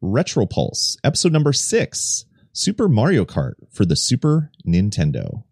Retro Pulse, episode number six Super Mario Kart for the Super Nintendo.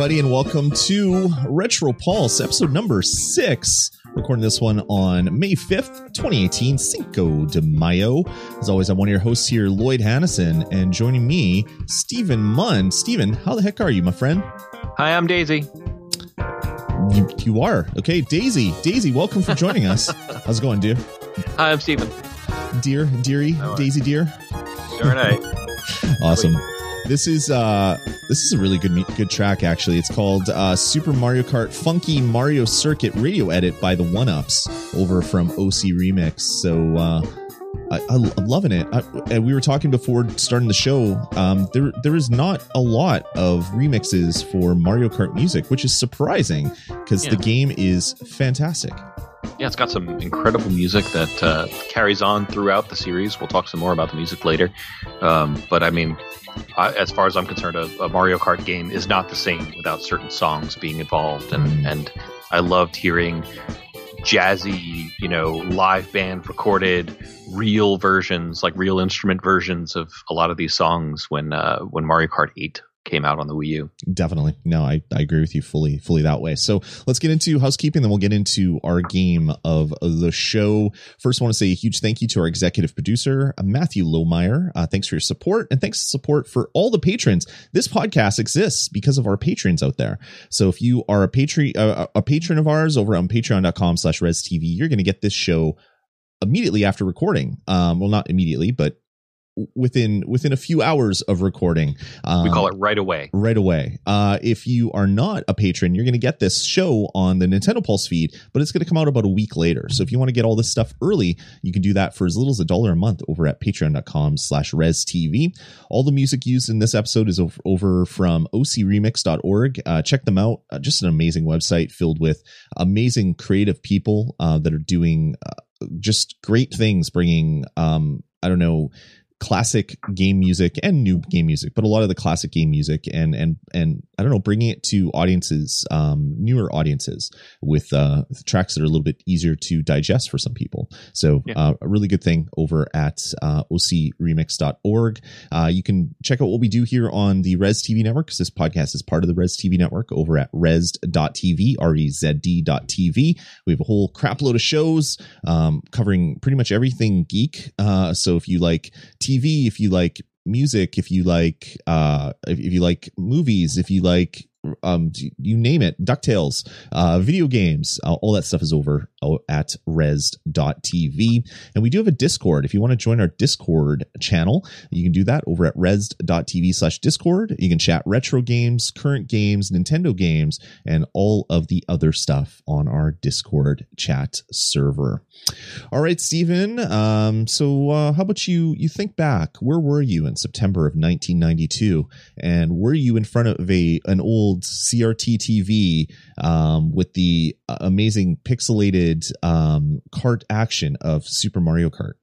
Everybody, and welcome to Retro Pulse, episode number six. Recording this one on May 5th, 2018, Cinco de Mayo. As always, I'm one of your hosts here, Lloyd Hannison, and joining me, Stephen Munn. Stephen, how the heck are you, my friend? Hi, I'm Daisy. You, you are. Okay, Daisy. Daisy, welcome for joining us. How's it going, dear? Hi, I'm Steven. Dear, dearie, Daisy, dear. Darn right. Awesome. This is uh this is a really good good track actually. It's called uh, Super Mario Kart Funky Mario Circuit Radio Edit by the One Ups over from OC Remix. So uh I, I, I'm loving it. I, and we were talking before starting the show. Um, there, there is not a lot of remixes for Mario Kart music, which is surprising because the game is fantastic. Yeah, it's got some incredible music that uh, carries on throughout the series. We'll talk some more about the music later. Um, but I mean, I, as far as I'm concerned, a, a Mario Kart game is not the same without certain songs being involved. And, and I loved hearing jazzy, you know, live band recorded real versions, like real instrument versions of a lot of these songs when uh, when Mario Kart 8 came out on the Wii U. Definitely. No, I, I agree with you fully, fully that way. So let's get into housekeeping, then we'll get into our game of the show. First, I want to say a huge thank you to our executive producer, uh, Matthew Lohmeyer. Uh, thanks for your support and thanks for support for all the patrons. This podcast exists because of our patrons out there. So if you are a patron, uh, a patron of ours over on patreon.com slash rez TV, you're going to get this show immediately after recording. Um, well, not immediately, but within within a few hours of recording. Um, We call it right away. right away. Uh, if you are not a patron, you're going to get this show on the Nintendo Pulse feed, but it's going to come out about a week later. So if you want to get all this stuff early, you can do that for as little as a dollar a month over at patreon.com slash rez TV. All the music used in this episode is over, over from ocremix.org. Uh, check them out. Uh, just an amazing website filled with amazing creative people uh, that are doing uh, just great things, bringing, um, I don't know, classic game music and new game music, but a lot of the classic game music and and and I don't know, bringing it to audiences, um, newer audiences with uh, tracks that are a little bit easier to digest for some people. So Yeah. uh, a really good thing over at uh, ocremix.org. Uh, you can check out what we do here on the Rez TV network because this podcast is part of the Rez TV network over at rez.tv, R-E-Z-D.tv. We have a whole crap load of shows um, covering pretty much everything geek. Uh, so if you like TV, if you like music, if you like uh if, if you like movies, if you like um you name it, DuckTales, uh video games, uh, all that stuff is over uh, at rez.tv. And we do have a Discord. If you want to join our Discord channel, you can do that over at rez.tv slash Discord. You can chat retro games, current games, Nintendo games, and all of the other stuff on our Discord chat server. All right, Stephen. Um, so uh, how about you? You think back. Where were you in September of 1992? And were you in front of a an old CRT TV um, with the uh, amazing pixelated um, kart action of Super Mario Kart?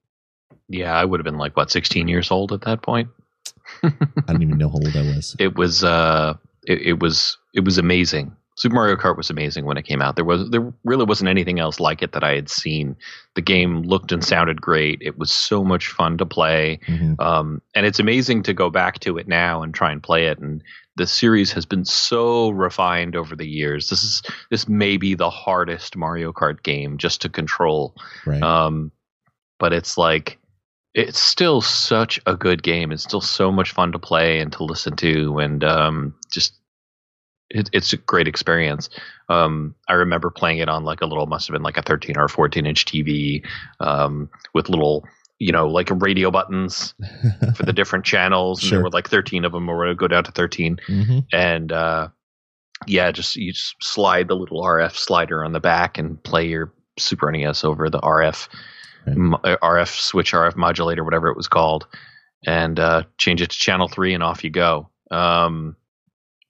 Yeah, I would have been like what 16 years old at that point. I don't even know how old I was. It was uh it, it was it was amazing. Super Mario Kart was amazing when it came out. There was there really wasn't anything else like it that I had seen. The game looked and sounded great. It was so much fun to play. Mhm. Um, and it's amazing to go back to it now and try and play it. And the series has been so refined over the years. This is this may be the hardest Mario Kart game just to control. Right. Um, but it's like it's still such a good game. It's still so much fun to play and to listen to, and um, just it, it's a great experience. Um, I remember playing it on like a little, must have been like a 13 or 14 inch TV um, with little, you know, like radio buttons for the different channels. And Sure. there were like 13 of them, or it would go down to 13. Mhm. And uh, yeah, just you just slide the little RF slider on the back and play your Super NES over the RF Right. mo- uh, RF switch, RF modulator, whatever it was called, and uh, change it to channel three, and off you go. Um,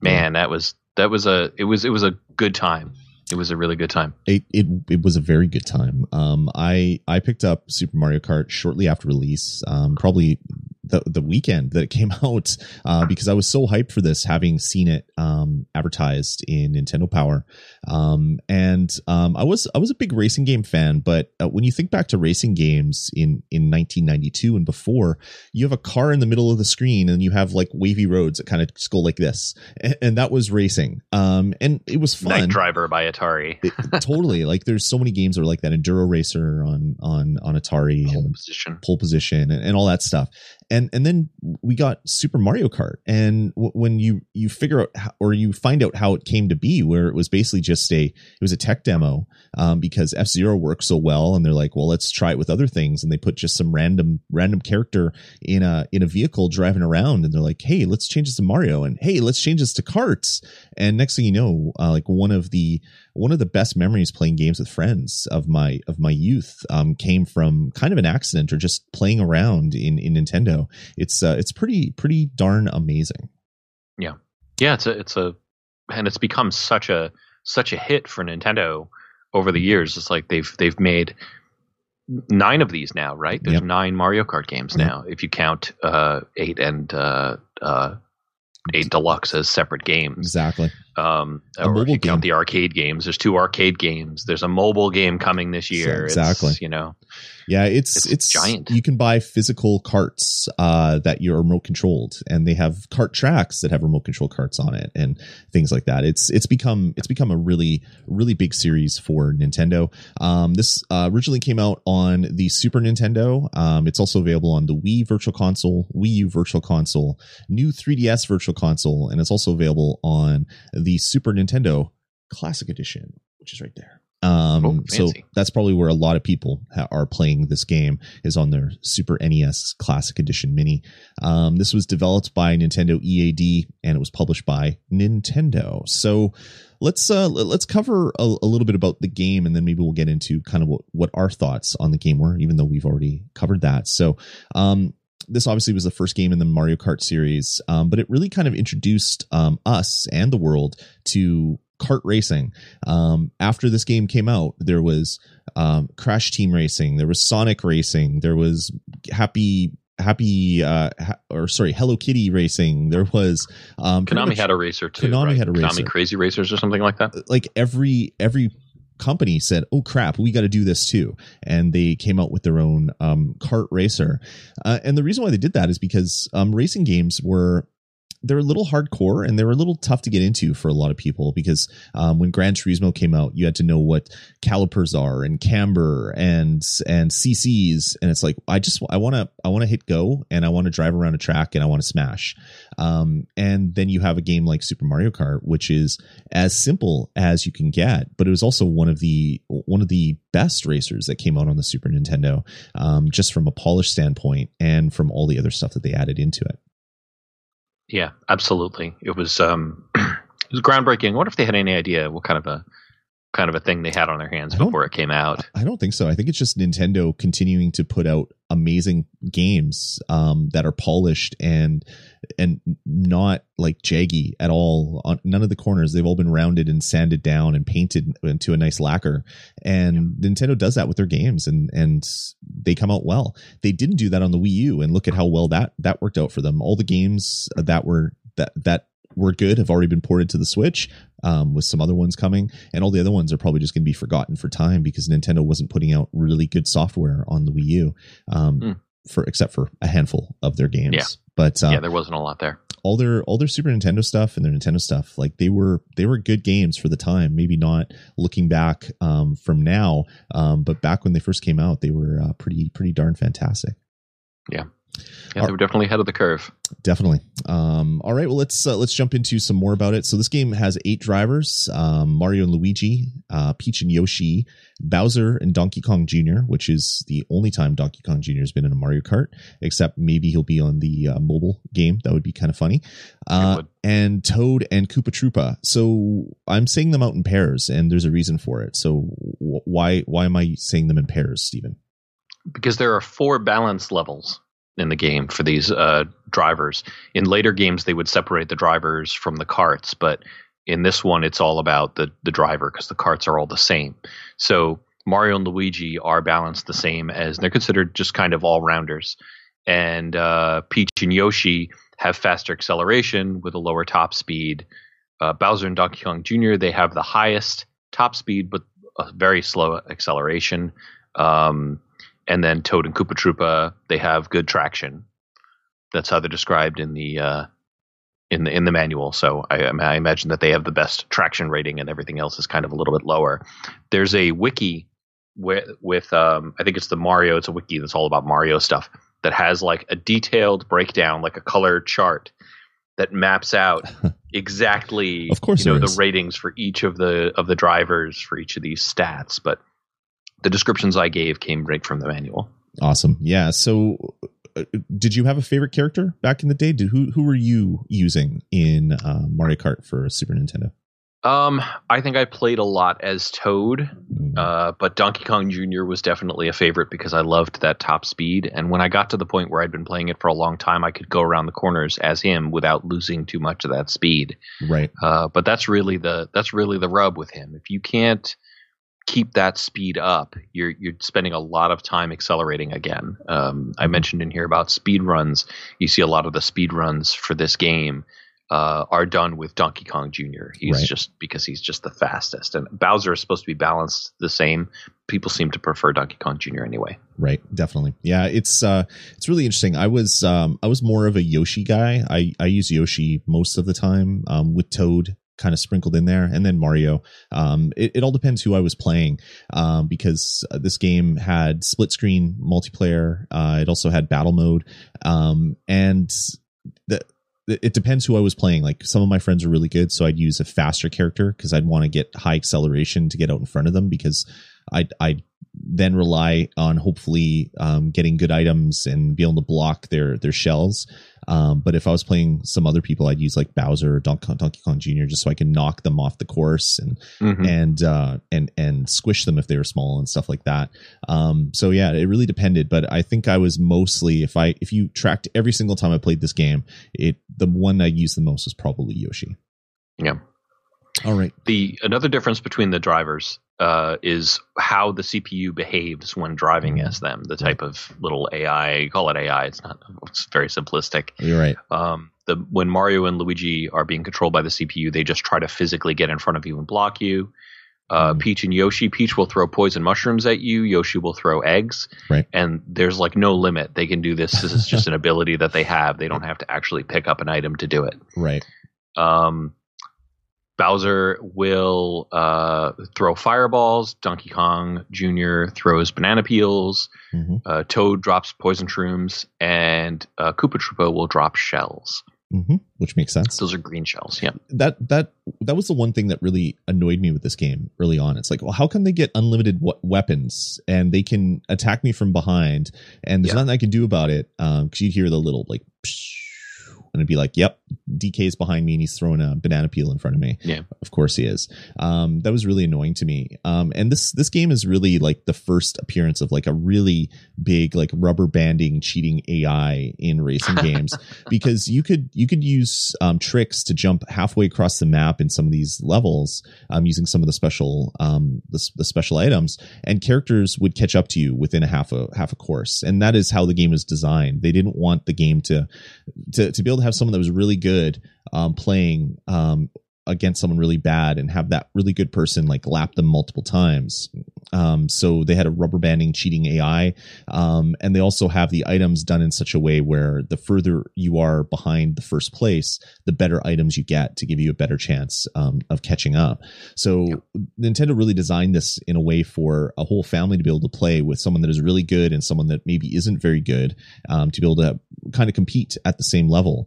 man, that was that was a it was it was a good time. It was a really good time. it, it it was a very good time. Um, I I picked up Super Mario Kart shortly after release, um, probably the the weekend that it came out, uh, because I was so hyped for this, having seen it um, advertised in Nintendo Power, um, and um, I was I was a big racing game fan. But uh, when you think back to racing games in in 1992 and before, you have a car in the middle of the screen, and you have like wavy roads that kind of just go like this, and, and that was racing. Um, and it was fun Night Driver by Atari. it- totally like there's so many games that are like that enduro racer on on on atari Pole and position. pole position and, and all that stuff and and then we got super mario kart and w- when you you figure out how, or you find out how it came to be where it was basically just a it was a tech demo um, because f-zero works so well and they're like well let's try it with other things and they put just some random random character in a in a vehicle driving around and they're like hey let's change this to mario and hey let's change this to carts, and next thing you know uh, like one of the one of the best memories playing games with friends of my of my youth um, came from kind of an accident or just playing around in in Nintendo. It's uh, it's pretty pretty darn amazing. Yeah, yeah, it's a it's a and it's become such a such a hit for Nintendo over the years. It's like they've they've made nine of these now, right? There's Yep. nine Mario Kart games Yep. now, if you count uh, eight and uh, uh, eight deluxe as separate games. Exactly. Um, A mobile you count the arcade games, there's two arcade games. There's a mobile game coming this year. exactly. It's, you know, Yeah, it's It's it's, giant. You can buy physical carts uh, that you're remote controlled, and they have cart tracks that have remote control carts on it, and things like that. It's it's become it's become a really really big series for Nintendo. Um, this uh, originally came out on the Super Nintendo. Um, it's also available on the Wii Virtual Console, Wii U Virtual Console, new 3DS Virtual Console, and it's also available on the Super Nintendo Classic Edition, which is right there. Um, Oh, so that's probably where a lot of people ha- are playing this game is on their Super NES Classic Edition Mini. Um, this was developed by Nintendo EAD and it was published by Nintendo. So let's uh, let's cover a, a little bit about the game and then maybe we'll get into kind of what, what our thoughts on the game were, even though we've already covered that. So um, this obviously was the first game in the Mario Kart series, um, but it really kind of introduced um, us and the world to kart racing. Um, after this game came out, there was um, Crash Team Racing, there was Sonic Racing, there was Happy Happy uh, ha- or sorry, Hello Kitty Racing. There was um, Konami much- had a racer too. Konami right? had a racer. Konami Krazy Racers or something like that. like every every company said, "Oh crap, we got to do this too," and they came out with their own um, kart racer. Uh, and the reason why they did that is because um, racing games were they're a little hardcore and they're a little tough to get into for a lot of people because um, when Gran Turismo came out, you had to know what calipers are and camber and and CCs, and it's like I just I want to I want to hit go and I want to drive around a track and I want to smash. Um, and then you have a game like Super Mario Kart, which is as simple as you can get, but it was also one of the one of the best racers that came out on the Super Nintendo, um, just from a polish standpoint and from all the other stuff that they added into it. Yeah, absolutely. It was um, it was groundbreaking. I wonder if they had any idea what kind of a kind of a thing they had on their hands before it came out. I don't think so. I think it's just Nintendo continuing to put out amazing games um, that are polished and and not like jaggy at all on none of the corners. They've all been rounded and sanded down and painted into a nice lacquer. And Nintendo does that with their games and and they come out well. They didn't do that on the Wii U and look at how well that that worked out for them. All the games that were that that were good have already been ported to the Switch um, with some other ones coming, and all the other ones are probably just going to be forgotten for time because Nintendo wasn't putting out really good software on the Wii U, um, Hmm. for except for a handful of their games. Yeah. But uh, yeah, there wasn't a lot there. all their all their Super Nintendo stuff and their Nintendo stuff, like they were they were good games for the time. Maybe not looking back um, from now, um, but back when they first came out, they were uh, pretty pretty darn fantastic. Yeah. Yeah, they were definitely ahead of the curve. Definitely. Um, all right. Well, let's uh, let's jump into some more about it. So this game has eight drivers: um, Mario and Luigi, uh, Peach and Yoshi, Bowser and Donkey Kong Jr., which is the only time Donkey Kong Jr. has been in a Mario Kart, except maybe he'll be on the uh, mobile game. That would be kind of funny. Uh, and Toad and Koopa Troopa. So I'm saying them out in pairs, and there's a reason for it. So why why am I saying them in pairs, Stephen? Because there are four balance levels in the game for these uh, drivers. In later games, they would separate the drivers from the carts, but in this one, it's all about the the driver because the carts are all the same. So Mario and Luigi are balanced the same as they're considered just kind of all rounders, and uh, Peach and Yoshi have faster acceleration with a lower top speed. Uh, Bowser and Donkey Kong Jr. they have the highest top speed but a very slow acceleration. Um, and then Toad and Koopa Troopa they have good traction. That's how they're described in the uh, in the in the manual. So I, I, imagine that they have the best traction rating, and everything else is kind of a little bit lower. There's a wiki with with um, I think it's the Mario. It's a wiki that's all about Mario stuff that has like a detailed breakdown, like a color chart that maps out exactly of course you know the ratings for each of the of the drivers for each of these stats but the descriptions i gave came right from the manual awesome yeah so uh, did you have a favorite character back in the day did who who were you using in uh, mario kart for super nintendo um, I think I played a lot as Toad, mm-hmm. uh, but Donkey Kong Jr. was definitely a favorite because I loved that top speed. And when I got to the point where I'd been playing it for a long time, I could go around the corners as him without losing too much of that speed. Right. Uh, but that's really the that's really the rub with him. If you can't keep that speed up, you're you're spending a lot of time accelerating again. Um, I mentioned in here about speed runs. You see a lot of the speed runs for this game uh, are done with Donkey Kong Jr. He's right. just because he's just the fastest, and Bowser is supposed to be balanced the same. People seem to prefer Donkey Kong Jr. anyway. Right, definitely. Yeah, it's uh, it's really interesting. I was um, I was more of a Yoshi guy. I I use Yoshi most of the time um, with Toad kind of sprinkled in there and then mario um, it, it, all depends who i was playing um, because uh, this game had split screen multiplayer uh, it also had battle mode um, and the it depends who I was playing. Like some of my friends are really good, so I'd use a faster character because I'd want to get high acceleration to get out in front of them because I'd, I'd then rely on hopefully um, getting good items and be able to block their their shells. Um, but if I was playing some other people, I'd use like Bowser or Donkey Kong, Donkey Kong Jr. just so I can knock them off the course and mm-hmm. and uh, and and squish them if they were small and stuff like that. Um, so yeah, it really depended. But I think I was mostly if I if you tracked every single time I played this game, it the one I used the most was probably Yoshi. Yeah. All right. The another difference between the drivers uh, is how the CPU behaves when driving mm-hmm. as them. The type of little AI, call it AI. It's not. It's very simplistic. You're right. Um, the when Mario and Luigi are being controlled by the CPU, they just try to physically get in front of you and block you. Uh, mm. Peach and Yoshi. Peach will throw poison mushrooms at you. Yoshi will throw eggs. Right. And there's like no limit. They can do this. This is just an ability that they have. They don't have to actually pick up an item to do it. Right. Um, Bowser will uh, throw fireballs. Donkey Kong Jr. throws banana peels. Mm-hmm. Uh, Toad drops poison shrooms, and uh, Koopa Troopa will drop shells. Mm-hmm. Which makes sense. Those are green shells. Yeah. That that that was the one thing that really annoyed me with this game early on. It's like, well, how can they get unlimited w- weapons and they can attack me from behind, and there's yeah. nothing I can do about it? Because um, you hear the little like. And it'd be like, "Yep, DK's behind me and he's throwing a banana peel in front of me." Yeah, of course he is. Um, that was really annoying to me. Um, and this this game is really like the first appearance of like a really big like rubber banding cheating AI in racing games because you could you could use um, tricks to jump halfway across the map in some of these levels um, using some of the special um, the, the special items, and characters would catch up to you within a half a half a course, and that is how the game was designed. They didn't want the game to to to be able to have someone that was really good um, playing um, against someone really bad and have that really good person like lap them multiple times Um, so they had a rubber banding cheating AI. Um, and they also have the items done in such a way where the further you are behind the first place, the better items you get to give you a better chance um, of catching up. So yep. Nintendo really designed this in a way for a whole family to be able to play with someone that is really good and someone that maybe isn't very good um, to be able to kind of compete at the same level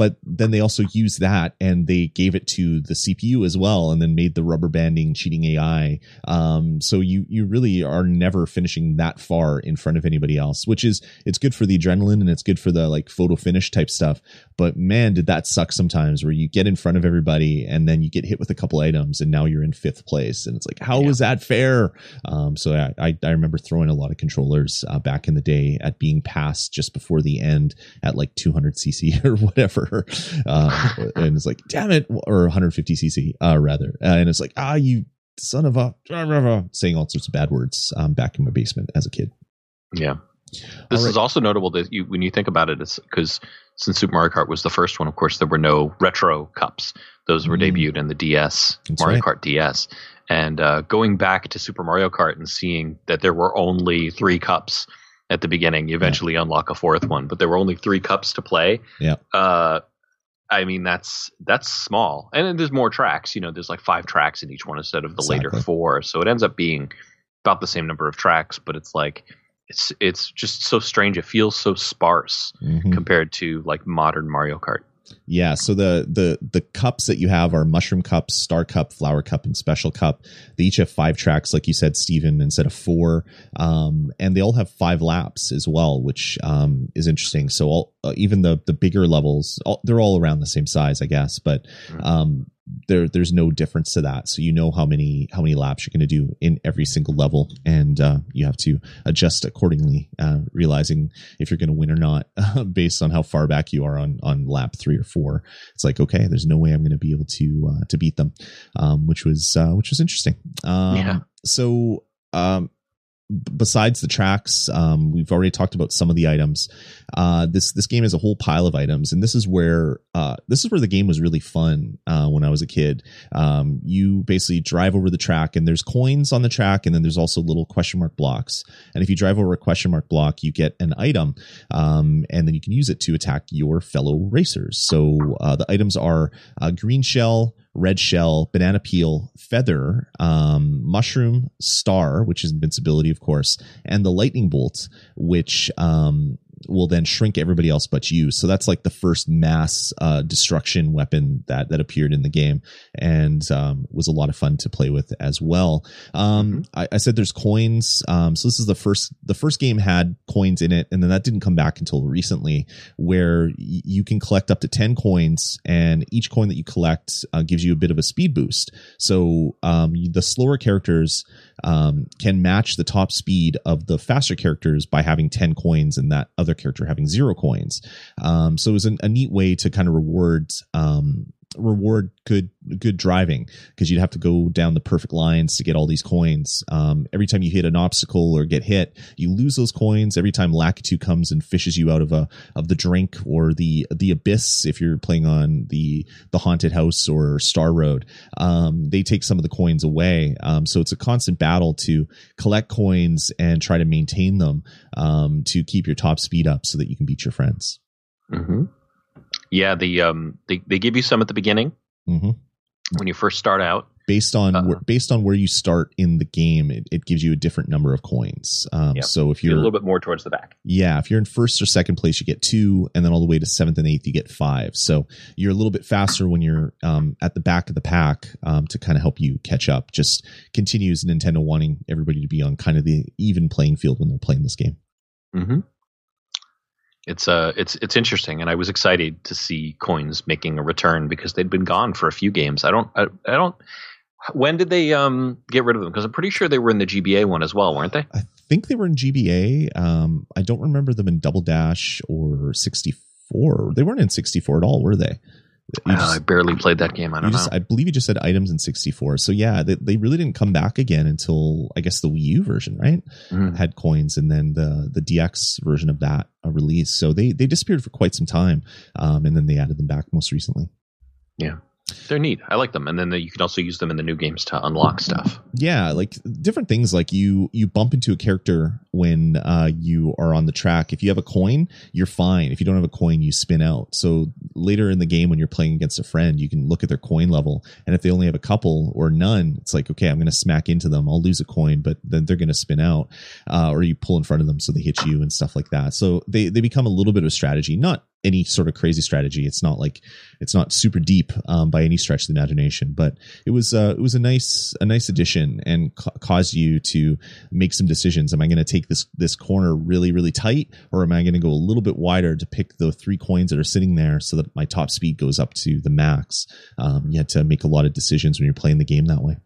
but then they also used that and they gave it to the CPU as well, and then made the rubber banding cheating AI. Um, so you you really are never finishing that far in front of anybody else, which is it's good for the adrenaline and it's good for the like photo finish type stuff. But man, did that suck sometimes where you get in front of everybody and then you get hit with a couple items and now you're in fifth place, and it's like how yeah. is that fair? Um, so I, I, I remember throwing a lot of controllers uh, back in the day at being passed just before the end at like 200 cc or whatever uh, and it's like, damn it, or 150 cc, uh, rather. Uh, and it's like, ah, you son of a, saying all sorts of bad words um, back in my basement as a kid. Yeah. This right. is also notable that you, when you think about it, it's because since Super Mario Kart was the first one, of course, there were no retro cups. Those were mm. debuted in the DS, That's Mario right. Kart DS. And uh, going back to Super Mario Kart and seeing that there were only three cups at the beginning. You eventually yeah. unlock a fourth one, but there were only three cups to play. Yeah. Uh, I mean that's that's small, and there's more tracks. You know, there's like five tracks in each one instead of the exactly. later four, so it ends up being about the same number of tracks. But it's like it's it's just so strange. It feels so sparse mm-hmm. compared to like modern Mario Kart. Yeah, so the the the cups that you have are mushroom cups, star cup, flower cup, and special cup. They each have five tracks, like you said, Stephen, instead of four, um, and they all have five laps as well, which um, is interesting. So all, uh, even the the bigger levels, all, they're all around the same size, I guess, but mm-hmm. um, there there's no difference to that. So you know how many how many laps you're going to do in every single level and uh, you have to adjust accordingly uh, realizing if you're going to win or not based on how far back you are on on lap three or four. It's like okay there's no way i'm going to be able to uh, to beat them um, which was uh, which was interesting. Um, yeah. so um, besides the tracks, um, we've already talked about some of the items. Uh, this this game is a whole pile of items, and this is where uh, this is where the game was really fun uh, when I was a kid. Um, you basically drive over the track, and there's coins on the track, and then there's also little question mark blocks. And if you drive over a question mark block, you get an item, um, and then you can use it to attack your fellow racers. So uh, the items are green shell, red shell, banana peel, feather, um, mushroom, star, which is invincibility, of course, and the lightning bolt, which um, will then shrink everybody else but you. So that's like the first mass uh, destruction weapon that that appeared in the game, and um, was a lot of fun to play with as well. Um, mm-hmm. I, I, said there's coins, um, so this is the first the first game had coins in it, and then that didn't come back until recently, where y- you can collect up to ten coins, and each coin that you collect uh, gives you a bit of a speed boost. So um, the slower characters um, can match the top speed of the faster characters by having 10 coins and that other character having zero coins. Um, so it was an, a neat way to kind of reward um, reward good good driving because you'd have to go down the perfect lines to get all these coins. Um, every time you hit an obstacle or get hit, you lose those coins. Every time Lakitu comes and fishes you out of a of the drink or the the abyss, if you're playing on the the haunted house or Star Road, um, they take some of the coins away. Um, so it's a constant battle to collect coins and try to maintain them um, to keep your top speed up so that you can beat your friends. Mm-hmm. Yeah, the um, they they give you some at the beginning mm-hmm. when you first start out. Based on uh, where, based on where you start in the game, it, it gives you a different number of coins. Um, yeah. So if you're, you're, a little bit more towards the back, yeah, if you're in first or second place, you get two, and then all the way to seventh and eighth, you get five. So you're a little bit faster when you're um, at the back of the pack um, to kind of help you catch up. Just continues Nintendo wanting everybody to be on kind of the even playing field when they're playing this game. Mm-hmm it's uh it's it's interesting and i was excited to see coins making a return because they'd been gone for a few games. I don't i, I don't when did they um get rid of them? Because i'm pretty sure they were in the gba one as well weren't they? I think they were in gba um i don't remember them in double dash or 64 they weren't in 64 at all were they just, I barely played that game. I don't just, know. I believe you just said items in 64. So yeah, they, they really didn't come back again until I guess the Wii U version, right? Mm. Had coins, and then the the DX version of that uh, release. So they they disappeared for quite some time, um, and then they added them back most recently. Yeah. They're neat. I like them, and then the, you can also use them in the new games to unlock stuff. Yeah, like different things. Like you you bump into a character when uh, you are on the track. If you have a coin, you're fine. If you don't have a coin, you spin out. So later in the game, when you're playing against a friend, you can look at their coin level, and if they only have a couple or none, it's like okay, I'm going to smack into them. I'll lose a coin, but then they're going to spin out, uh, or you pull in front of them so they hit you and stuff like that. So they they become a little bit of strategy, not any sort of crazy strategy. It's not like it's not super deep um, by any stretch of the imagination, but it was uh, it was a nice a nice addition and ca- caused you to make some decisions. Am I going to take this this corner really really tight, or am I going to go a little bit wider to pick the three coins that are sitting there so that my top speed goes up to the max? Um, you had to make a lot of decisions when you're playing the game that way.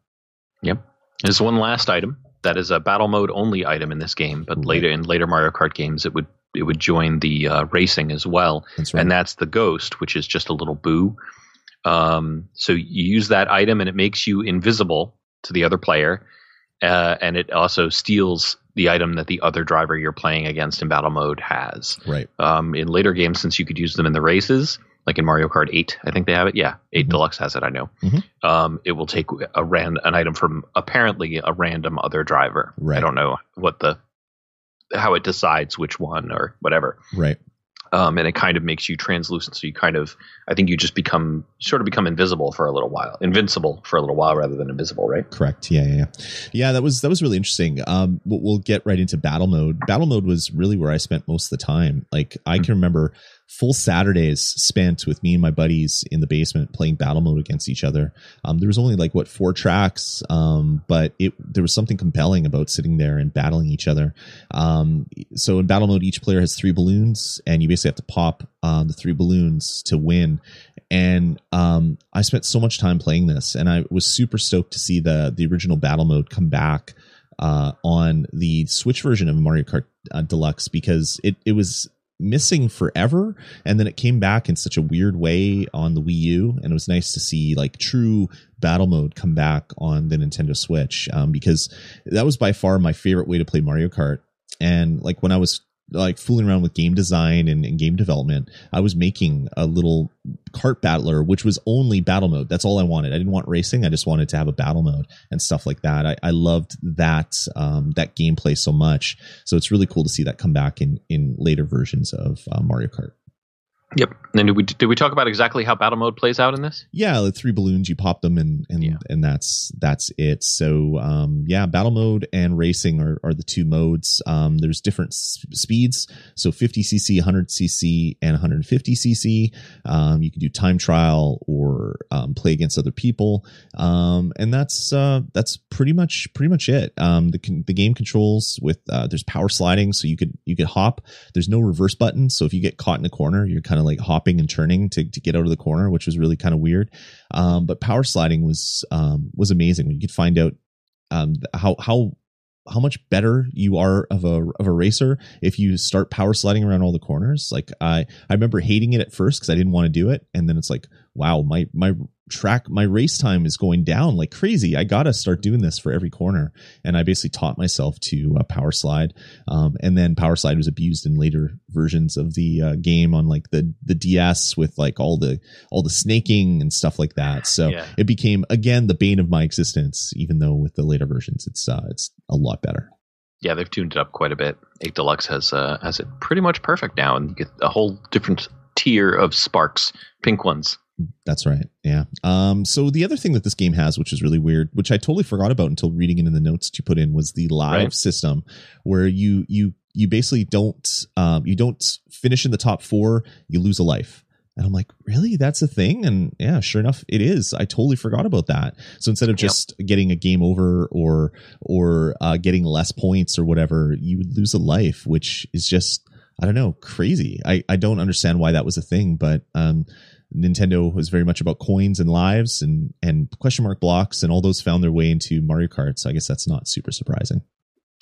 Yep. There's one last item that is a battle mode only item in this game, but later in later Mario Kart games, it would it would join the uh, racing as well, That's right. and that's the ghost, which is just a little boo. Um, so you use that item, and it makes you invisible to the other player, uh, and it also steals the item that the other driver you're playing against in battle mode has. right. Um, in later games, since you could use them in the races, like in Mario Kart 8, I think they have it. Yeah, 8 Mhm. Deluxe has it. I know. Mhm. Um, it will take a ran an item from apparently a random other driver. Right. I don't know what the how it decides which one or whatever. Right. Um, and it kind of makes you translucent, so you kind of, I think you just become sort of become invisible for a little while, invincible for a little while rather than invisible, right? Correct. Yeah, yeah, yeah. Yeah, that was that was really interesting. Um, we'll, we'll get right into battle mode. Battle mode was really where I spent most of the time. Like I can remember full Saturdays spent with me and my buddies in the basement playing battle mode against each other. Um, there was only like what four tracks, um, but it there was something compelling about sitting there and battling each other. Um, so in battle mode, each player has three balloons, and you basically have to pop um, the three balloons to win. And um, I spent so much time playing this, and I was super stoked to see the the original battle mode come back uh, on the Switch version of Mario Kart uh, Deluxe because it it was missing forever and then it came back in such a weird way on the Wii U and it was nice to see like true battle mode come back on the Nintendo Switch um, because that was by far my favorite way to play Mario Kart and like when I was like fooling around with game design and, and game development I was making a little cart battler which was only battle mode. That's all I wanted. I didn't want racing. I just wanted to have a battle mode and stuff like that. I, I loved that um, that gameplay so much. So it's really cool to see that come back in in later versions of uh, Mario Kart. Yep. And did we did we talk about exactly how battle mode plays out in this? Yeah, the three balloons you pop them and and Yeah. and that's that's it. So um, yeah, battle mode and racing are, are the two modes. Um, there's different s- speeds, so 50 cc, 100 cc, and 150 cc. Um, you can do time trial or play against other people, um, and that's uh, that's pretty much pretty much it. Um, the the game controls with uh, there's power sliding, so you could you could hop. There's no reverse button, so if you get caught in a corner, you're kind of like hopping and turning to, to get out of the corner, which was really kind of weird. Um, but power sliding was um, was amazing you could find out um, how how how much better you are of a of a racer if you start power sliding around all the corners. Like I I remember hating it at first because I didn't want to do it, and then it's like wow my my track my race time is going down like crazy. I gotta start doing this for every corner, and I basically taught myself to uh, power slide. Um, and then power slide was abused in later versions of the uh, game on like the the DS with like all the all the snaking and stuff like that. So Yeah. it became again the bane of my existence. Even though with the later versions, it's uh, it's a lot better. Yeah, they've tuned it up quite a bit. 8 Deluxe has uh, has it pretty much perfect now, and you get a whole different tier of sparks, pink ones. That's right. Yeah. Um, so the other thing that this game has, which is really weird, which I totally forgot about until reading it in the notes that you put in, was the live Right. system, where you you you basically don't um, you don't finish in the top four, you lose a life. And I'm like, really? That's a thing? And yeah, sure enough, it is. I totally forgot about that. So instead of Yep. just getting a game over or or uh, getting less points or whatever, you would lose a life, which is just I don't know, crazy. I I don't understand why that was a thing, but um, Nintendo was very much about coins and lives and and question mark blocks and all those found their way into Mario Kart. So I guess that's not super surprising.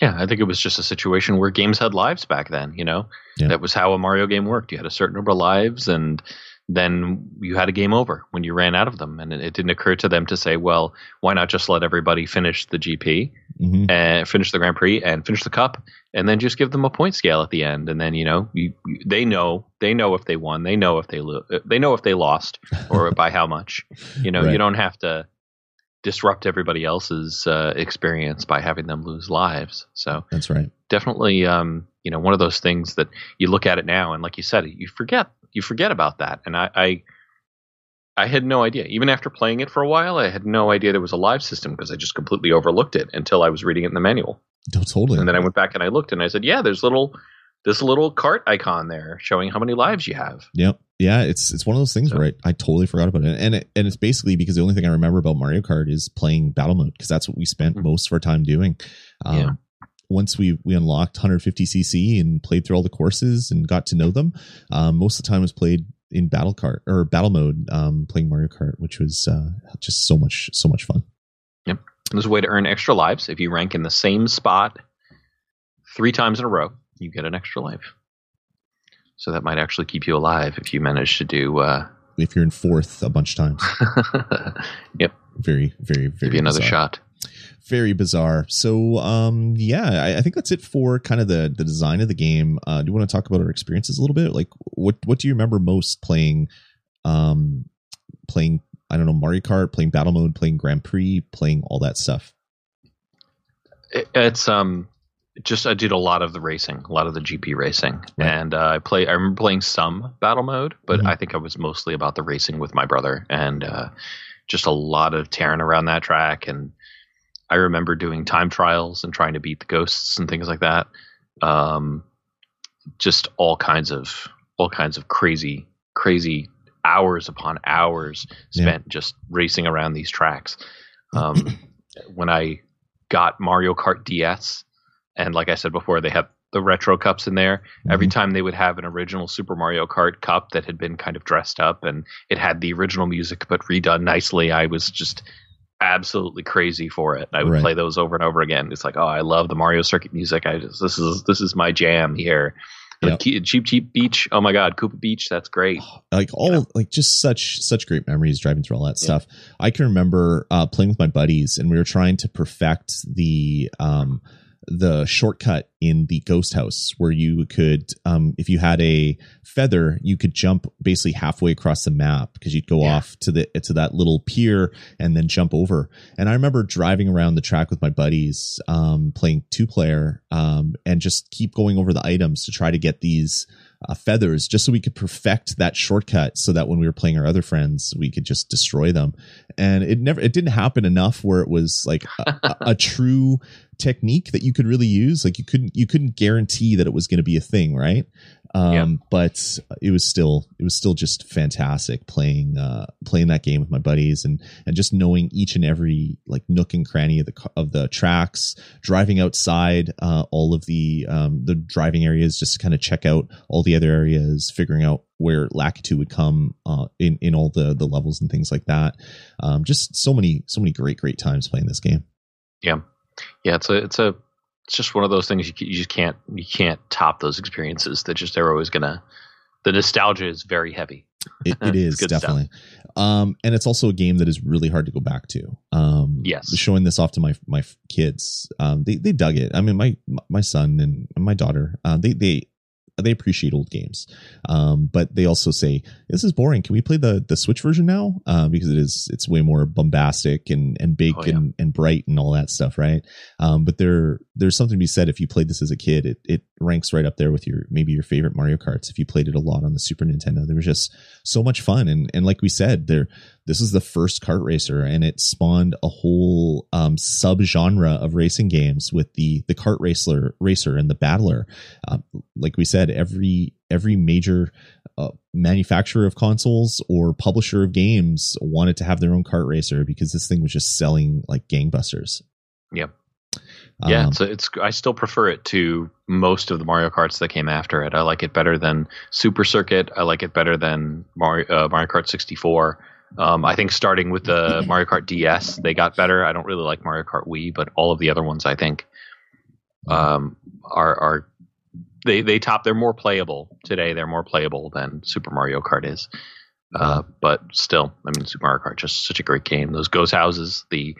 Yeah, I think it was just a situation where games had lives back then. You know, Yeah. that was how a Mario game worked. You had a certain number of lives, and then you had a game over when you ran out of them. And it, it didn't occur to them to say, well, why not just let everybody finish the GP Mhm. and finish the Grand Prix and finish the Cup, and then just give them a point scale at the end. And then you know, you, you- they know they know if they won, they know if they lo- they know if they lost or by how much. You know, Right. you don't have to disrupt everybody else's uh, experience by having them lose lives. So That's right. definitely um, you know one of those things that you look at it now and like you said you forget you forget about that and I, I I had no idea even after playing it for a while I had no idea there was a live system because I just completely overlooked it until I was reading it in the manual No, totally. and then I went back and I looked and I said yeah there's little this little cart icon there showing how many lives you have Yep. Yeah, it's it's one of those things So- where I, I totally forgot about it, and it, and it's basically because the only thing I remember about Mario Kart is playing battle mode because that's what we spent Mhm. most of our time doing. Um, Yeah. Once we we unlocked 150cc and played through all the courses and got to know them, um, most of the time was played in battle kart or battle mode, um, playing Mario Kart, which was uh, just so much so much fun. Yep, and there's a way to earn extra lives if you rank in the same spot three times in a row you get an extra life so that might actually keep you alive if you manage to do uh, If you're in fourth a bunch of times, yep, very very very give you another bizarre. shot. Very bizarre. So, um, yeah, I, I think that's it for kind of the the design of the game. Uh, do you want to talk about our experiences a little bit? Like, what what do you remember most playing? Um, playing I don't know Mario Kart, playing Battle Mode, playing Grand Prix, playing all that stuff. It, it's um just I did a lot of the racing, a lot of the GP racing, Right. and uh, I play. I remember playing some battle mode, but Mhm. I think I was mostly about the racing with my brother, and uh, just a lot of tearing around that track. And I remember doing time trials and trying to beat the ghosts and things like that. Um, just all kinds of all kinds of crazy, crazy hours upon hours Yeah. spent just racing around these tracks. Um, when I got Mario Kart DS, and like I said before, they have the retro cups in there. Every Mhm. time they would have an original Super Mario Kart cup that had been kind of dressed up and it had the original music but redone nicely, I was just absolutely crazy for it. I would Right. play those over and over again. It's like, oh, I love the Mario Circuit music. I just this is this is my jam here. Yep. Like, Cheep Cheep Beach. Oh my God, Koopa Beach. That's great. like all like just such such great memories driving through all that stuff i can remember uh playing with my buddies and we were trying to perfect the um the shortcut in the ghost house where you could um if you had a feather you could jump basically halfway across the map because you'd go Yeah. off to the to that little pier and then jump over and i remember driving around the track with my buddies um playing two player um and just keep going over the items to try to get these uh, feathers just so we could perfect that shortcut so that when we were playing our other friends we could just destroy them and it never it didn't happen enough where it was like a, a, a true technique that you could really use like you couldn't you couldn't guarantee that it was going to be a thing right? Um Yeah. but it was still it was still just fantastic playing uh playing that game with my buddies and and just knowing each and every like nook and cranny of the of the tracks driving outside uh all of the um the driving areas just to kind of check out all the other areas figuring out where lakitu would come uh in in all the the levels and things like that. Um just so many so many great great times playing this game. Yeah, it's a it's a it's just one of those things you, you just can't you can't top those experiences. That just they're always gonna. The nostalgia is very heavy. It, it is definitely, um, and it's also a game that is really hard to go back to. Um, Yes. showing this off to my my kids, um, they they dug it. I mean, my my son and my daughter, uh, they they they appreciate old games, um, but they also say this is boring. Can we play the the Switch version now? Uh, because it is it's way more bombastic and and big Oh, yeah. and and bright and all that stuff, right? Um, but there there's something to be said if you played this as a kid, it it ranks right up there with your maybe your favorite Mario Karts. If you played it a lot on the Super Nintendo, there was just so much fun and and like we said, there this is the first kart racer and it spawned a whole um, sub genre of racing games with the the kart racer racer and the battler. Uh, like we said, every every major uh, manufacturer of consoles or publisher of games wanted to have their own kart racer because this thing was just selling like gangbusters. Yep. Yeah, Um, it's, it's I still prefer it to most of the Mario Karts that came after it. I like it better than Super Circuit. I like it better than Mario uh, Mario Kart 64. Um, I think starting with the Mario Kart DS, they got better. I don't really like Mario Kart Wii, but all of the other ones I think um, are are they they top. They're more playable today. They're more playable than Super Mario Kart is. Uh, but still, I mean, Super Mario Kart just such a great game. Those ghost houses, the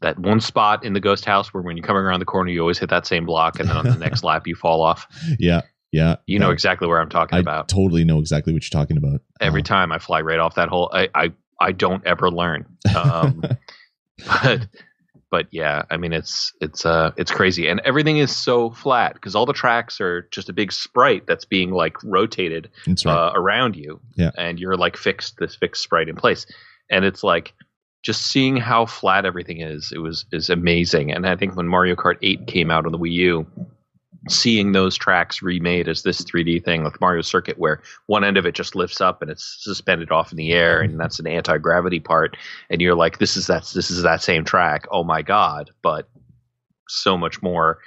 that one spot in the ghost house where when you're coming around the corner, you always hit that same block, and then on the next lap you fall off. Yeah, yeah. You know exactly where I'm talking I about. totally know exactly what you're talking about. Every Uh, time I fly right off that hole, I I, I don't ever learn. Um, but but yeah, I mean it's it's uh it's crazy, and everything is so flat because all the tracks are just a big sprite that's being like rotated right. uh, around you, Yeah. and you're like fixed this fixed sprite in place, and it's like just seeing how flat everything is. It was is amazing, and I think when Mario Kart 8 came out on the Wii U. Seeing those tracks remade as this 3D thing with Mario Circuit, where one end of it just lifts up and it's suspended off in the air, and that's an anti gravity part, and you're like, "This is that this is that same track." Oh my god! But so much more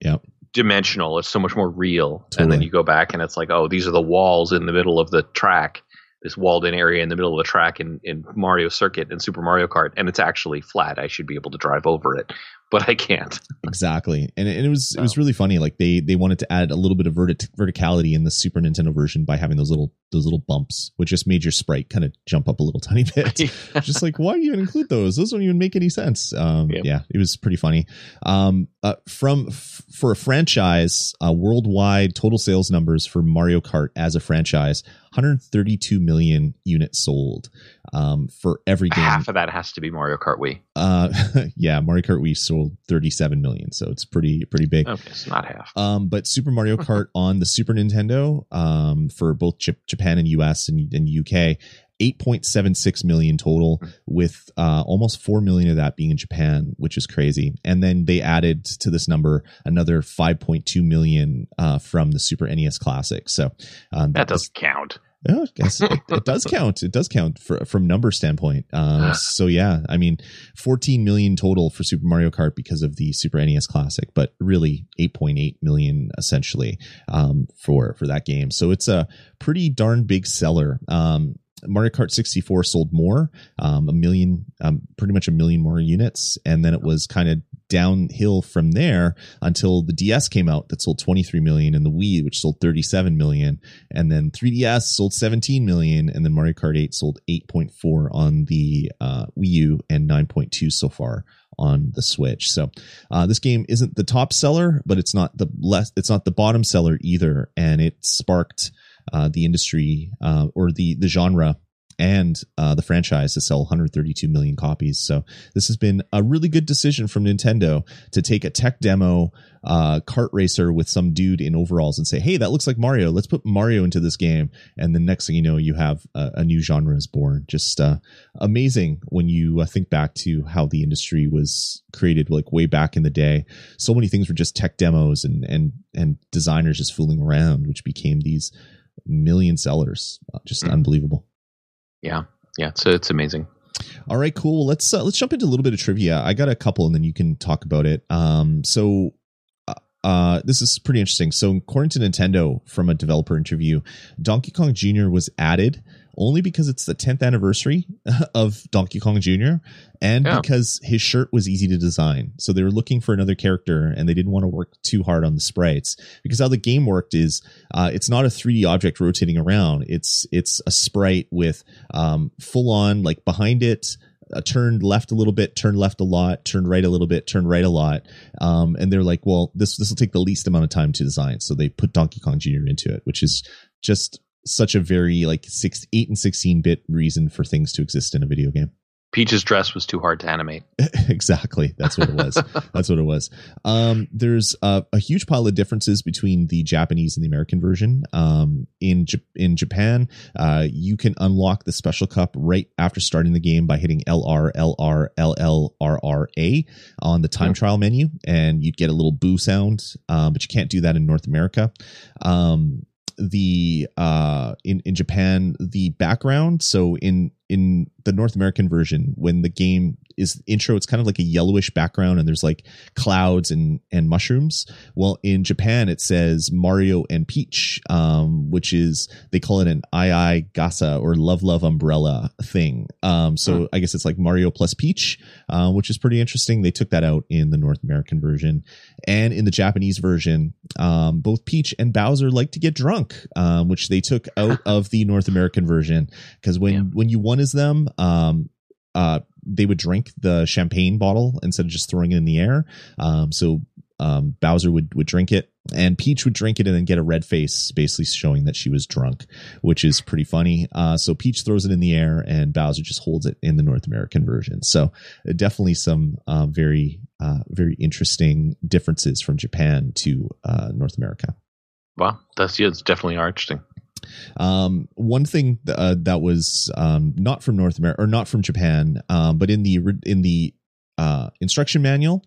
Yep. dimensional. It's so much more real. And then you go back and it's like, oh, these are the walls in the middle of the track, this walled in area in the middle of the track in, in Mario Circuit and Super Mario Kart. And it's actually flat. I should be able to drive over it, but I can't. exactly and, and it was it was really funny like they they wanted to add a little bit of verti- verticality in the super nintendo version by having those little those little bumps which just made your sprite kind of jump up a little tiny bit just like why do you even include those those don't even make any sense um Yep. yeah it was pretty funny um uh, from f- for a franchise uh worldwide total sales numbers for mario kart as a franchise 132 million units sold um for every game Half of that has to be Mario Kart Wii. uh yeah mario kart wii sold 37 million so it's pretty pretty big Okay, it's not half. um, but Super Mario Kart on the Super Nintendo, um, for both Jap- Japan and US and, and UK, 8.76 million total, with uh, almost 4 million of that being in Japan, which is crazy. And then they added to this number another 5.2 million uh, from the Super NES Classic. So um, That doesn't count. yeah, I guess it, it does count. It does count for, from number standpoint. Um, so yeah, I mean, 14 million total for Super Mario Kart because of the Super NES Classic, but really 8.8 million essentially um, for for that game. So it's a pretty darn big seller. Um, Mario Kart 64 sold more, um, a million, um, pretty much a million more units, and then it was kind of downhill from there until the DS came out that sold 23 million, and the Wii, which sold 37 million, and then 3DS sold 17 million, and then Mario Kart 8 sold 8.4 on the uh, Wii U and 9.2 so far on the Switch. So uh, this game isn't the top seller, but it's not the less, it's not the bottom seller either, and it sparked uh, the industry uh, or the the genre and uh, the franchise to sell 132 million copies. So this has been a really good decision from Nintendo to take a tech demo uh, kart racer with some dude in overalls and say, "Hey, that looks like Mario. Let's put Mario into this game." And the next thing you know, you have a, a new genre is born. Just uh, amazing when you uh, think back to how the industry was created, like way back in the day. So many things were just tech demos and and and designers just fooling around, which became these million sellers. Uh, just Mm. unbelievable. Yeah. Yeah. It's, it's amazing. All right, cool. Let's uh, let's jump into a little bit of trivia. I got a couple, and then you can talk about it. Um, so. uh, Uh, this is pretty interesting. So, according to Nintendo, from a developer interview, Donkey Kong Jr. was added only because it's the 10th anniversary of Donkey Kong Jr. and Yeah. because his shirt was easy to design. So they were looking for another character and they didn't want to work too hard on the sprites because how the game worked is uh, it's not a 3D object rotating around. It's it's a sprite with um, full on like behind it. Uh, turned left a little bit, turned left a lot, turned right a little bit, turned right a lot, um, and they're like, "Well, this this will take the least amount of time to design." So they put Donkey Kong Jr. into it, which is just such a very like six, eight, and sixteen bit reason for things to exist in a video game. Peach's dress was too hard to animate. exactly. That's what it was. That's what it was. Um, there's a, a huge pile of differences between the Japanese and the American version. Um, in J- in Japan, uh, you can unlock the special cup right after starting the game by hitting LR LR LL RR A on the time Hmm. trial menu, and you'd get a little boo sound. Um, but you can't do that in North America. Um, the uh in in Japan the background. So in in the North American version when the game is intro. It's kind of like a yellowish background, and there's like clouds and and mushrooms. Well, in Japan, it says Mario and Peach, um, which is they call it an ai ai gasa or love love umbrella thing. Um, so I guess it's like Mario plus Peach, uh, which is pretty interesting. They took that out in the North American version, and in the Japanese version, um, both Peach and Bowser like to get drunk, um, which they took out of the North American version because when Yeah. when you won is them, um, uh, they would drink the champagne bottle instead of just throwing it in the air. Um, so um, Bowser would would drink it, and Peach would drink it and then get a red face, basically showing that she was drunk, which is pretty funny. Uh, so Peach throws it in the air, and Bowser just holds it in the North American version. So uh, definitely some uh, very uh, very interesting differences from Japan to uh, North America. Wow, that's yeah, it's definitely interesting. Um, one thing th- uh, that was um, not from North America or not from Japan, um, but in the in the uh, instruction manual,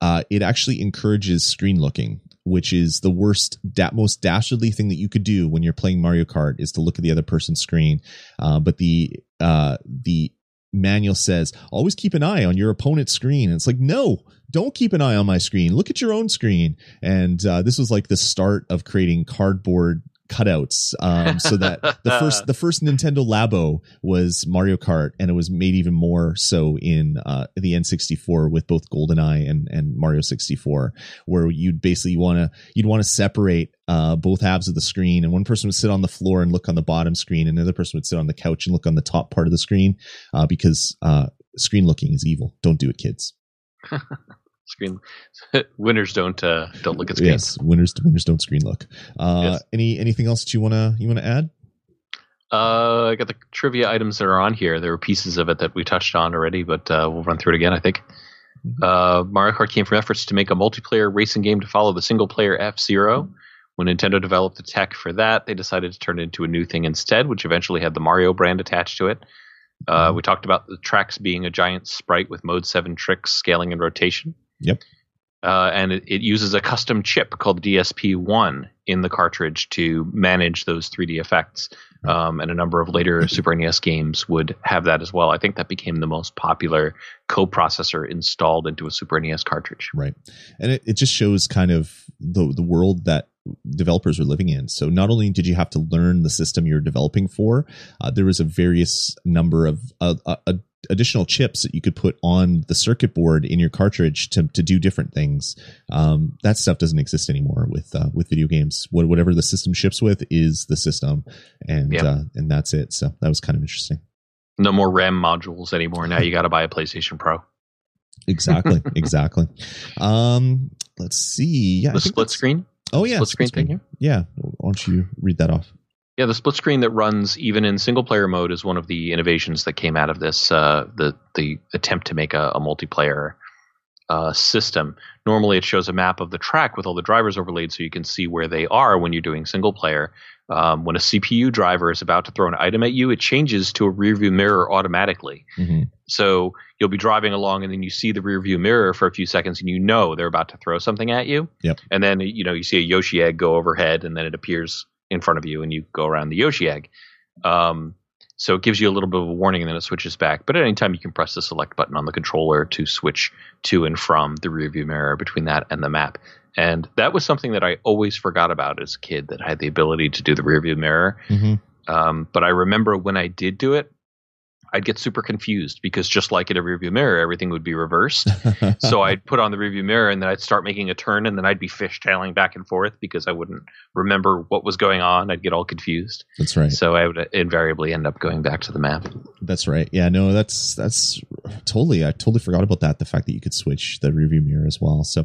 uh, it actually encourages screen looking, which is the worst, da- most dastardly thing that you could do when you're playing Mario Kart is to look at the other person's screen. Uh, but the uh, the manual says always keep an eye on your opponent's screen. And it's like no. Don't keep an eye on my screen. Look at your own screen. And uh, this was like the start of creating cardboard cutouts um, so that the first the first Nintendo Labo was Mario Kart and it was made even more so in uh, the N64 with both GoldenEye and and Mario 64 where you'd basically want to you'd want to separate uh, both halves of the screen and one person would sit on the floor and look on the bottom screen and another person would sit on the couch and look on the top part of the screen uh, because uh, screen looking is evil. Don't do it kids Screen winners don't uh, don't look at screens. yes winners winners don't screen look uh, Yes. any anything else that you want to you want to add Uh, I got the trivia items that are on here. There were pieces of it that we touched on already, but uh, we'll run through it again. I think uh, Mario Kart came from efforts to make a multiplayer racing game to follow the single-player F Zero. When Nintendo developed the tech for that, they decided to turn it into a new thing instead, which eventually had the Mario brand attached to it. Uh, we talked about the tracks being a giant sprite with Mode Seven tricks, scaling, and rotation. Yep. Uh, and it, it uses a custom chip called DSP1 in the cartridge to manage those 3D effects. Um, and a number of later Super NES games would have that as well. I think that became the most popular coprocessor installed into a Super NES cartridge. right and it, it just shows kind of the the world that developers are living in so not only did you have to learn the system you're developing for uh, there was a various number of uh, uh, uh, additional chips that you could put on the circuit board in your cartridge to, to do different things um, that stuff doesn't exist anymore with uh, with video games what, whatever the system ships with is the system and Yep. uh, and that's it so that was kind of interesting No more RAM modules anymore. Now you got to buy a PlayStation Pro. exactly exactly um let's see yeah the split screen. oh yeah split screen thing here? yeah why don't you read that off Yeah, the split screen that runs even in single player mode is one of the innovations that came out of this. Uh, the the attempt to make a, a multiplayer uh, system. Normally, it shows a map of the track with all the drivers overlaid, so you can see where they are when you're doing single player. Um, when a CPU driver is about to throw an item at you, it changes to a rear view mirror automatically. Mhm. So you'll be driving along, and then you see the rear view mirror for a few seconds, and you know they're about to throw something at you. Yep. And then you know you see a Yoshi egg go overhead, and then it appears in front of you, and you go around the Yoshi egg. Um, so it gives you a little bit of a warning, and then it switches back. But at any time, you can press the select button on the controller to switch to and from the rear view mirror between that and the map. And that was something that I always forgot about as a kid that I had the ability to do the rear view mirror. Mhm. Um, but I remember when I did do it, I'd get super confused because just like in a rearview mirror, everything would be reversed. so I'd put on the rearview mirror and then I'd start making a turn and then I'd be fishtailing back and forth because I wouldn't remember what was going on. I'd get all confused. that's right So I would invariably end up going back to the map. That's right. Yeah, no, that's that's totally. I totally forgot about that. The fact that you could switch the rearview mirror as well. So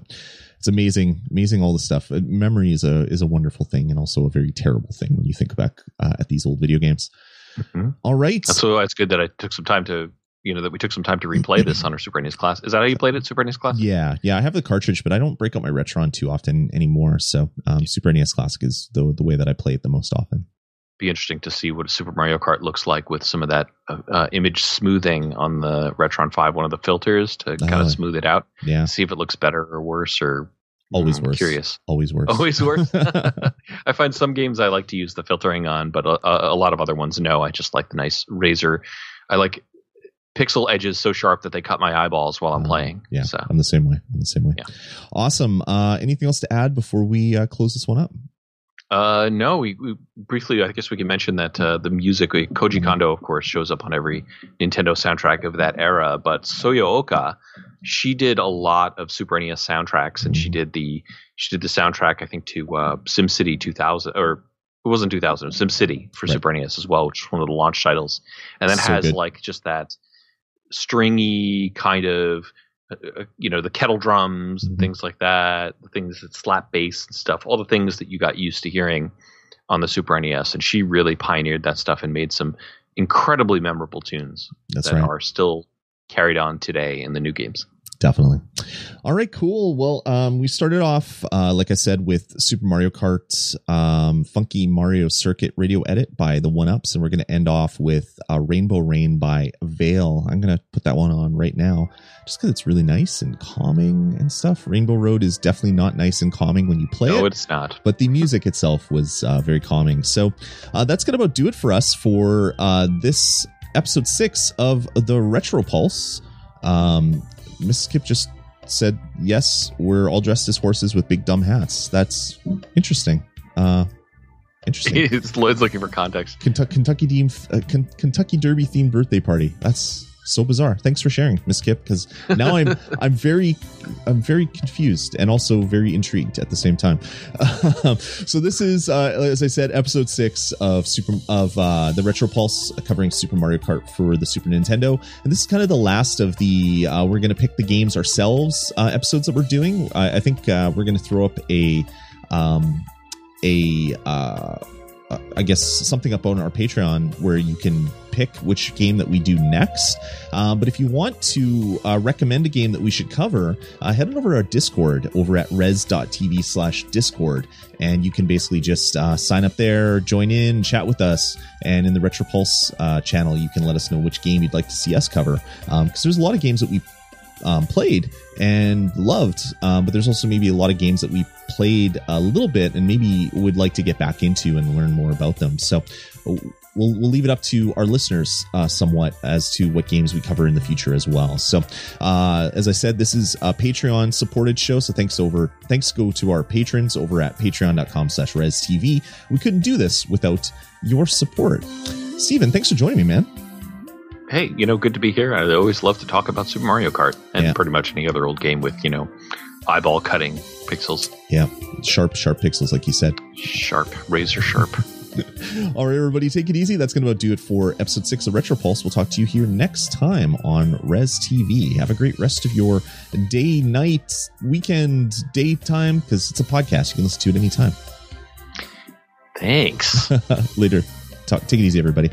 it's amazing, amazing all the stuff. Uh, Memory is a is a wonderful thing and also a very terrible thing when you think back uh, at these old video games. Mhm. All right. That's why it's good that I took some time to, you know, that we took some time to replay this on our Super NES class. Is that how you played it, Super NES class? Yeah, yeah. I have the cartridge, but I don't break out my Retron too often anymore. So um, Super NES Classic is the the way that I play it the most often. Be interesting to see what Super Mario Kart looks like with some of that uh, uh, image smoothing on the Retron 5, one of the filters to kind Oh. of smooth it out. Yeah, see if it looks better or worse or always I'm worse. Curious. Always worse. Always worse. I find some games I like to use the filtering on, but a, a, a lot of other ones no. I just like the nice razor. I like pixel edges so sharp that they cut my eyeballs while I'm Uh, playing. Yeah, So I'm the same way. I'm the same way. Yeah. Awesome. Uh, anything else to add before we uh, close this one up? Uh, no, we, we briefly, I guess we can mention that uh, the music, Koji Kondo, of course, shows up on every Nintendo soundtrack of that era. But Soyo Oka, she did a lot of Super NES soundtracks, and she did the she did the soundtrack, I think, to uh, SimCity 2000, or it wasn't 2000, SimCity for Right. Super NES as well, which is one of the launch titles, and then So has good. like just that stringy kind of. Uh, uh, you know the kettle drums and Mhm. things like that, the things that slap bass and stuff, all the things that you got used to hearing on the Super NES, and she really pioneered that stuff and made some incredibly memorable tunes That's that right. are still carried on today in the new games. Definitely. All right, cool. Well, um, we started off, uh, like I said, with Super Mario Kart, um, Funky Mario Circuit Radio Edit by the One Ups, and we're going to end off with uh, Rainbow Rain by Veil. I'm going to put that one on right now, just because it's really nice and calming and stuff. Rainbow Road is definitely not nice and calming when you play no, it it's not. but the music itself was uh, very calming. So uh, that's going to about do it for us for uh, this episode six of the Retro Pulse. Um, Mrs. Kip just said, "Yes, we're all dressed as horses with big dumb hats." That's interesting. Uh, interesting. it's Lloyd's looking for context. Kentucky Kentucky, uh, Kentucky Derby themed birthday party. That's so bizarre. Thanks for sharing, Miss Kip, because now I'm I'm very I'm very confused and also very intrigued at the same time. So this is, uh, as I said, episode six of Super of uh, the Retro Pulse covering Super Mario Kart for the Super Nintendo, and this is kind of the last of the uh, we're going to pick the games ourselves uh, episodes that we're doing. I, I think uh, we're going to throw up a um, a uh, I guess something up on our Patreon where you can pick which game that we do next. Uh, but if you want to uh, recommend a game that we should cover, uh, head on over to our Discord over at rez.tv slash Discord. And you can basically just uh, sign up there, join in, chat with us. And in the Retropulse uh, channel, you can let us know which game you'd like to see us cover. Because there's a lot of games that we um, played and loved, um, but there's also maybe a lot of games that we played a little bit and maybe would like to get back into and learn more about them. So we'll we'll leave it up to our listeners uh, somewhat as to what games we cover in the future as well. So uh, as I said, this is a Patreon supported show. So thanks over thanks go to our patrons over at patreon.com slash rez TV. We couldn't do this without your support. Steven, thanks for joining me, man. Hey, you know, good to be here. I always love to talk about Super Mario Kart and Yeah. pretty much any other old game with, you know, eyeball cutting pixels, Yeah, sharp, sharp pixels, like you said. sharp, razor sharp. All right, everybody, take it easy. That's going to about do it for episode six of Retro Pulse. We'll talk to you here next time on Rez TV. Have a great rest of your day, night, weekend, daytime, because it's a podcast. You can listen to it anytime. Thanks. Later. Talk, take it easy, everybody.